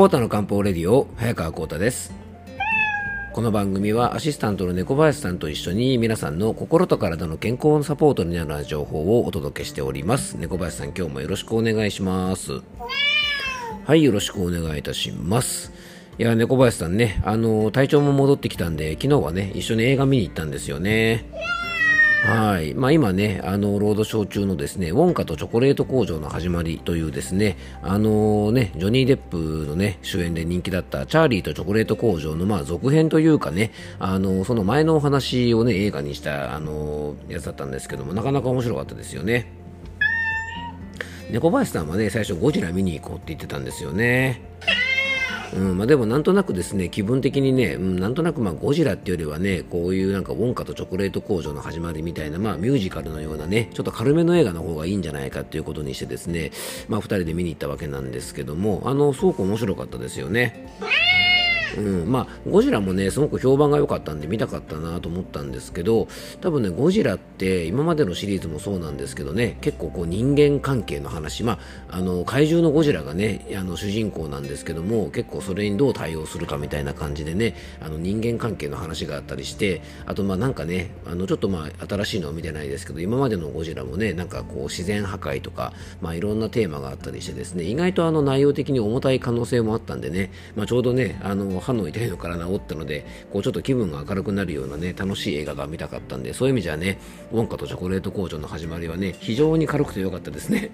コータの漢方レディオ早川コータです。この番組はアシスタントの猫林さんと一緒に皆さんの心と体の健康のサポートになる情報をお届けしております。猫林さん今日もよろしくお願いします。はいよろしくお願いいたします。いや猫林さんねあの体調も戻ってきたんで昨日はね一緒に映画見に行ったんですよね。はい。まあ今ね、あの、ロードショー中のですね、ウォンカとチョコレート工場の始まりというですね、あのね、ジョニー・デップのね、主演で人気だったチャーリーとチョコレート工場のまあ続編というかね、あの、その前のお話をね、映画にした、あの、やつだったんですけども、なかなか面白かったですよね。猫林さんはね、最初ゴジラ見に行こうって言ってたんですよね。うんまあ、でもなんとなくですね気分的にね、うん、なんとなくまあゴジラっていうよりはねこういうなんかウォンカとチョコレート工場の始まりみたいな、まあ、ミュージカルのようなねちょっと軽めの映画の方がいいんじゃないかっていうことにしてですね、まあ、2人で見に行ったわけなんですけどもあのすごく面白かったですよね。うん、まあゴジラもねすごく評判が良かったんで見たかったなと思ったんですけど多分ねゴジラって今までのシリーズもそうなんですけどね結構こう人間関係の話まああの怪獣のゴジラがねあの主人公なんですけども結構それにどう対応するかみたいな感じでねあの人間関係の話があったりしてあとまあなんかねあのちょっとまあ新しいのは見てないですけど今までのゴジラもねなんかこう自然破壊とかまあいろんなテーマがあったりしてですね意外とあの内容的に重たい可能性もあったんでね、まあ、ちょうどねあの歯の痛いのから治ったので、こうちょっと気分が明るくなるようなね、楽しい映画が見たかったんで、そういう意味じゃね、ウォンカとチョコレート工場の始まりはね、非常に軽くて良かったですね。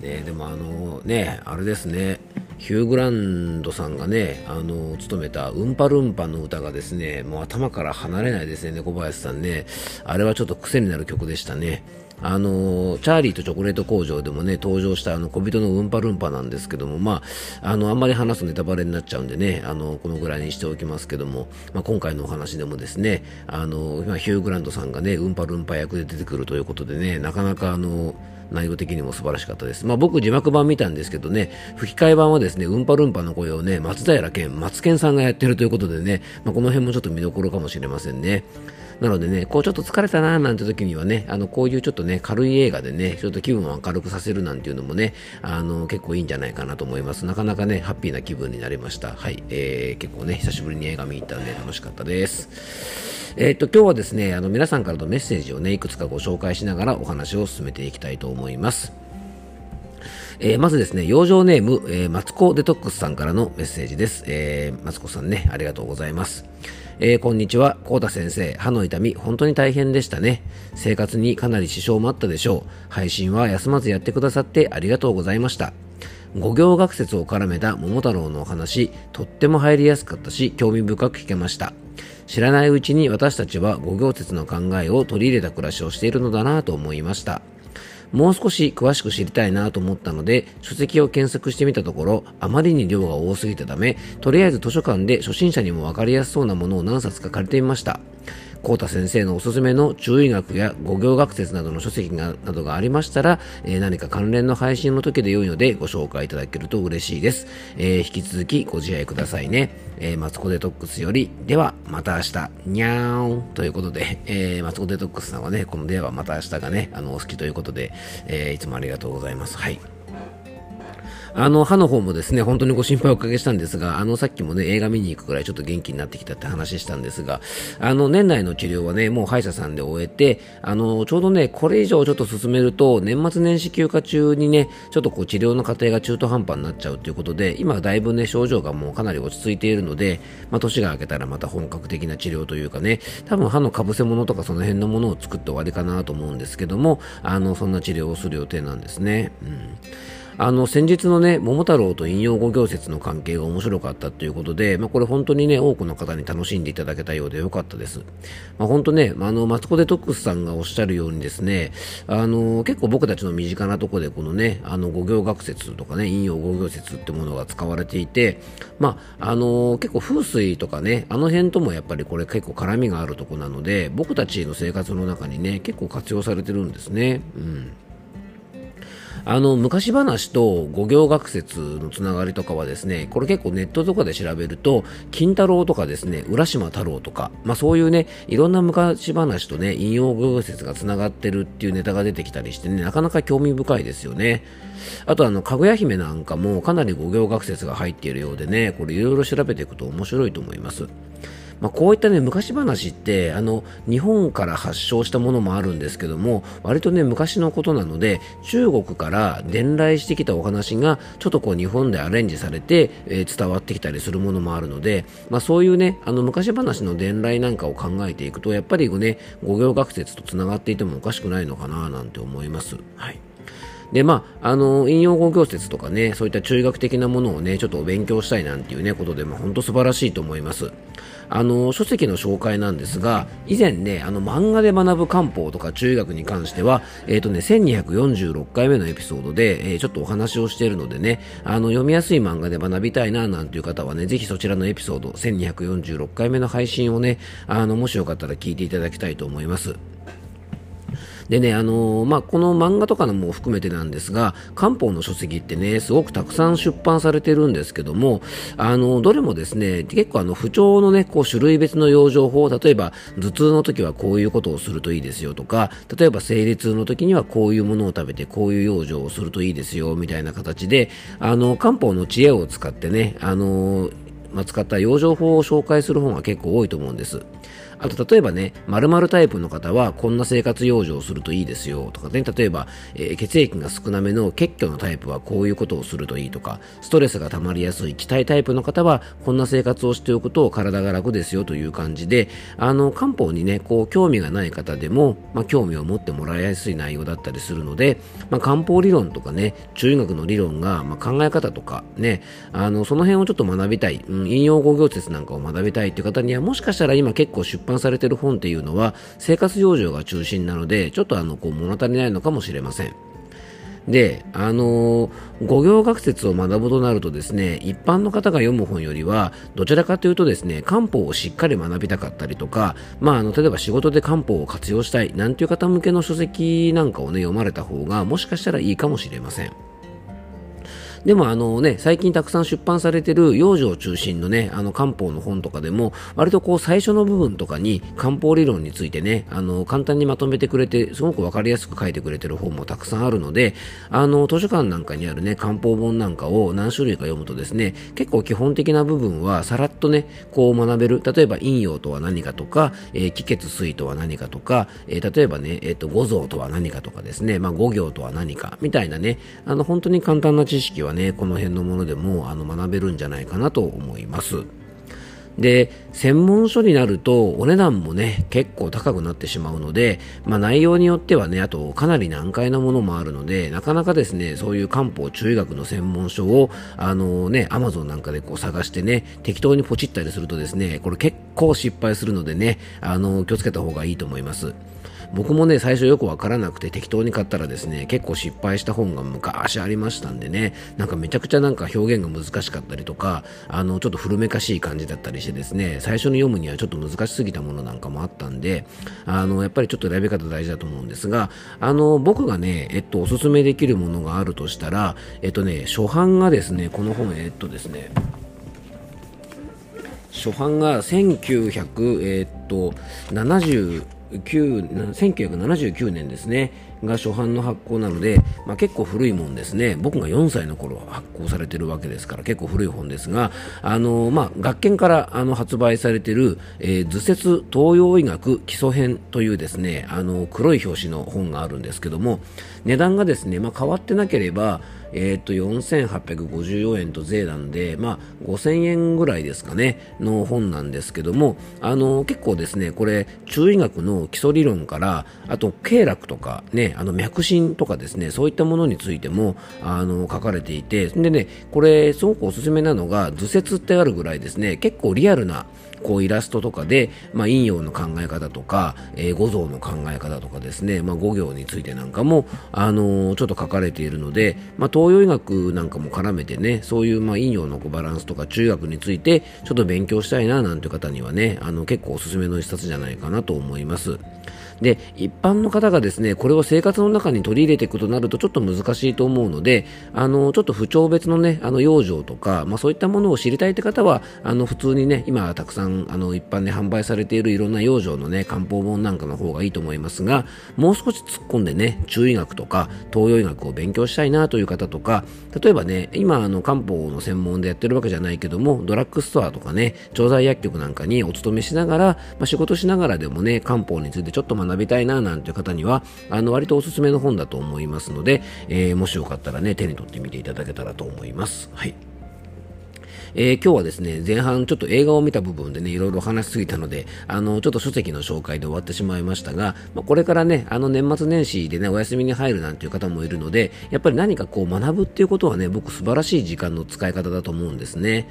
ねでもあのね、あれですね、ヒュー・グランドさんがね、あの、務めたうんぱるんぱの歌がですね、もう頭から離れないですね、猫林さんね。あれはちょっと癖になる曲でしたね。あのチャーリーとチョコレート工場でもね、登場したあの小人のうんぱるんぱなんですけども、まあ、あの、あんまり話すとネタバレになっちゃうんでね、あの、このぐらいにしておきますけども、まあ、今回のお話でもですね、あの、今ヒュー・グランドさんがね、うんぱるんぱ役で出てくるということでね、なかなかあの、内容的にも素晴らしかったです。まあ、僕字幕版見たんですけどね、吹き替え版はですね、うんぱるんぱの声をね、松平健、松健さんがやってるということでね、まあ、この辺もちょっと見どころかもしれませんね。なのでね、こうちょっと疲れたなーなんて時にはね、あの、こういうちょっとね、軽い映画でね、ちょっと気分を明るくさせるなんていうのもね、あの、結構いいんじゃないかなと思います。なかなかね、ハッピーな気分になりました。はい。えー、結構ね、久しぶりに映画見に行ったんで楽しかったです。えー、っと、今日はですね、あの、皆さんからのメッセージをね、いくつかご紹介しながらお話を進めていきたいと思います。えー、まずですね、養生ネーム、えー、マツコデトックスさんからのメッセージです。えー、マツコさんね、ありがとうございます。えー、こんにちは、コータ先生。歯の痛み、本当に大変でしたね。生活にかなり支障もあったでしょう。配信は休まずやってくださってありがとうございました。五行学説を絡めた桃太郎のお話、とっても入りやすかったし、興味深く聞けました。知らないうちに私たちは五行説の考えを取り入れた暮らしをしているのだなと思いました。もう少し詳しく知りたいなと思ったので、書籍を検索してみたところ、あまりに量が多すぎたため、とりあえず図書館で初心者にも分かりやすそうなものを何冊か借りてみました。コータ先生のおすすめの注意学や語行学説などの書籍がなどがありましたら、えー、何か関連の配信の時で良いのでご紹介いただけると嬉しいです。えー、引き続きご自愛くださいね。えー、マツコデトックスより、ではまた明日、にゃーんということで、えー、マツコデトックスさんはね、このではまた明日がね、あの、お好きということで、えー、いつもありがとうございます。はい。あの、歯の方もですね、本当にご心配をおかけしたんですが、あの、さっきもね、映画見に行くくらいちょっと元気になってきたって話したんですが、あの、年内の治療はね、もう歯医者さんで終えて、あの、ちょうどね、これ以上ちょっと進めると、年末年始休暇中にね、ちょっとこう治療の過程が中途半端になっちゃうということで、今だいぶね、症状がもうかなり落ち着いているので、まあ、年が明けたらまた本格的な治療というかね、多分歯のかぶせ物とかその辺のものを作って終わりかなと思うんですけども、あの、そんな治療をする予定なんですね。うんあの先日のね桃太郎と引用語行説の関係が面白かったということで、まあ、これ本当にね多くの方に楽しんでいただけたようでよかったです。まあ、本当ね、あのマツコ・デトックスさんがおっしゃるようにですねあの結構僕たちの身近なところでこのねあの語行学説とかね引用語行説ってものが使われていて、まあ、あの結構風水とかねあの辺ともやっぱりこれ結構絡みがあるとこなので僕たちの生活の中にね結構活用されてるんですね。うんあの昔話と五行学説のつながりとかはですねこれ結構ネットとかで調べると金太郎とかですね浦島太郎とか、まあ、そういうねいろんな昔話とね引用五行説がつながってるっていうネタが出てきたりしてねなかなか興味深いですよね。あとあのかぐや姫なんかもかなり五行学説が入っているようでねこれいろいろ調べていくと面白いと思います。まあ、こういったね昔話ってあの日本から発祥したものもあるんですけども割とね昔のことなので中国から伝来してきたお話がちょっとこう日本でアレンジされて、えー、伝わってきたりするものもあるので、まあ、そういうねあの昔話の伝来なんかを考えていくとやっぱりね五行学説とつながっていてもおかしくないのかななんて思います。はいで、まあ、あの、引用語行説とかね、そういった中学的なものをね、ちょっと勉強したいなんていうね、ことで、まあ、本当素晴らしいと思います。あの、書籍の紹介なんですが、以前ね、あの、漫画で学ぶ漢方とか中学に関しては、えっ、ー、とね、1246回目のエピソードで、えー、ちょっとお話をしているのでね、あの、読みやすい漫画で学びたいな、なんていう方はね、ぜひそちらのエピソード、1246回目の配信をね、あの、もしよかったら聞いていただきたいと思います。でね、あのー、まあ、この漫画とかのも含めてなんですが、漢方の書籍ってね、すごくたくさん出版されてるんですけども、あのー、どれもですね、結構あの、不調のね、こう、種類別の養生法、例えば、頭痛の時はこういうことをするといいですよとか、例えば生理痛の時にはこういうものを食べて、こういう養生をするといいですよ、みたいな形で、あの、漢方の知恵を使ってね、あのまあ、使った養生法を紹介する本が結構多いと思うんです。あと例えばね、〇〇タイプの方はこんな生活養生をするといいですよとかね、例えば、えー、血液が少なめの血虚のタイプはこういうことをするといいとか、ストレスが溜まりやすい気体タイプの方はこんな生活をしておくと体が楽ですよという感じで、あの、漢方にね、こう興味がない方でも、まあ、興味を持ってもらいやすい内容だったりするので、まあ、漢方理論とかね、中医学の理論が、まあ、考え方とかね、あの、その辺をちょっと学びたい、うん、引用語行説なんかを学びたいという方には、もしかしたら今結構出版されてる本っていうのは生活養生が中心なのでちょっとあのこう物足りないのかもしれません。で、あのー、五行学説を学ぶとなるとですね、一般の方が読む本よりは、どちらかというとですね、漢方をしっかり学びたかったりとか、まあ、あの、例えば仕事で漢方を活用したい、なんていう方向けの書籍なんかをね、読まれた方が、もしかしたらいいかもしれません。でもあのね、最近たくさん出版されてる養生中心のね、あの漢方の本とかでも、割とこう最初の部分とかに漢方理論についてね、あの、簡単にまとめてくれて、すごくわかりやすく書いてくれてる本もたくさんあるので、あの、図書館なんかにあるね、漢方本なんかを何種類か読むとですね、結構基本的な部分はさらっとね、こう学べる。例えば陰陽とは何かとか、えー、気血水とは何かとか、えー、例えばね、えっ、ー、と、五臓とは何かとかですね、まあ、五行とは何か、みたいなね、あの、本当に簡単な知識はね、この辺のものでもあの学べるんじゃないかなと思います。で、専門書になるとお値段もね、結構高くなってしまうので、まあ内容によってはね、あとかなり難解なものもあるので、なかなかですね、そういう漢方中医学の専門書を、あのね、アマゾンなんかでこう探してね、適当にポチったりするとですね、これ結構失敗するのでね、あの、気をつけた方がいいと思います。僕もね、最初よくわからなくて適当に買ったらですね、結構失敗した本が昔ありましたんでね、なんかめちゃくちゃなんか表現が難しかったりとか、あの、ちょっと古めかしい感じだったりしてですね、最初に読むにはちょっと難しすぎたものなんかもあったんで、あの、やっぱりちょっと選び方大事だと思うんですが、あの、僕がね、えっと、おすすめできるものがあるとしたら、えっとね、初版がですね、この本、えっとですね、初版が1900、え、っと、70、1979年ですね。が初版の発行なので、まあ、結構古いもんですね。僕が4歳の頃発行されてるわけですから結構古い本ですがあの、まあ、学研からあの発売されている、えー、図説東洋医学基礎編というですねあの黒い表紙の本があるんですけども値段がですね、まあ、変わってなければえー、と4854円と税なんで、まあ、5000円ぐらいですかねの本なんですけどもあの結構ですねこれ中医学の基礎理論からあと経絡とかねあの脈診とかですねそういったものについてもあの書かれていてでねこれすごくおすすめなのが図説ってあるぐらいですね結構リアルなこうイラストとかで、まあ、陰陽の考え方とか、えー、五臓の考え方とかですね、まあ、五行についてなんかも、あのー、ちょっと書かれているので、まあ、東洋医学なんかも絡めてね、そういうまあ陰陽のバランスとか中学についてちょっと勉強したいななんて方にはね、あの結構おすすめの一冊じゃないかなと思います。で、一般の方がですね、これを生活の中に取り入れていくとなるとちょっと難しいと思うので、あの、ちょっと不調別のね、あの、養生とか、まあそういったものを知りたいって方は、あの、普通にね、今たくさん、あの、一般で販売されているいろんな養生のね、漢方本なんかの方がいいと思いますが、もう少し突っ込んでね、中医学とか東洋医学を勉強したいなという方とか、例えばね、今、あの、漢方の専門でやってるわけじゃないけども、ドラッグストアとかね、調剤薬局なんかにお勤めしながら、まあ、仕事しながらでもね、漢方についてちょっと学びたいななんていう方には、あの、割とおすすめの本だと思いますので、えー、もしよかったらね、手に取ってみていただけたらと思います。はい。えー、今日はですね、前半ちょっと映画を見た部分でね、いろいろ話しすぎたので、あの、ちょっと書籍の紹介で終わってしまいましたが、まあ、これからね、あの年末年始でね、お休みに入るなんていう方もいるので、やっぱり何かこう学ぶっていうことはね、僕素晴らしい時間の使い方だと思うんですね。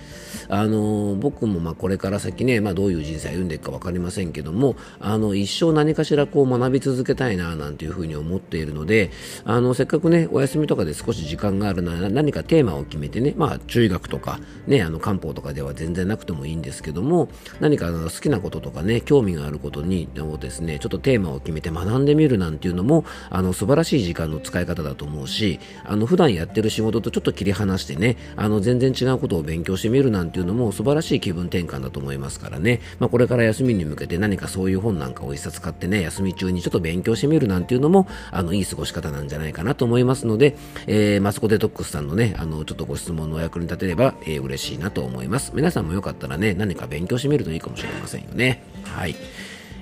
あの、僕もまあこれから先ね、まあどういう人生を歩んでいくかわかりませんけども、あの、一生何かしらこう学び続けたいな、なんていうふうに思っているので、あの、せっかくね、お休みとかで少し時間があるなら何かテーマを決めてね、まあ中学とか、ね、あの漢方とかでは全然なくてもいいんですけども何か好きなこととかね興味があることにをですねちょっとテーマを決めて学んでみるなんていうのもあの素晴らしい時間の使い方だと思うしあの普段やってる仕事とちょっと切り離してねあの全然違うことを勉強してみるなんていうのも素晴らしい気分転換だと思いますからね、まあ、これから休みに向けて何かそういう本なんかを一冊買ってね休み中にちょっと勉強してみるなんていうのもあのいい過ごし方なんじゃないかなと思いますので、えー、マスコデトックスさんのねあのちょっとご質問のお役に立てれば、えー、嬉しいななと思います皆さんもよかったらね、何か勉強してみるといいかもしれませんよね。はい。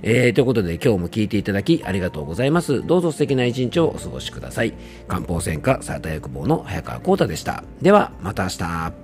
えー、ということで今日も聞いていただきありがとうございます。どうぞ素敵な一日をお過ごしください。漢方専科サータ薬房の早川幸太でした。では、また明日。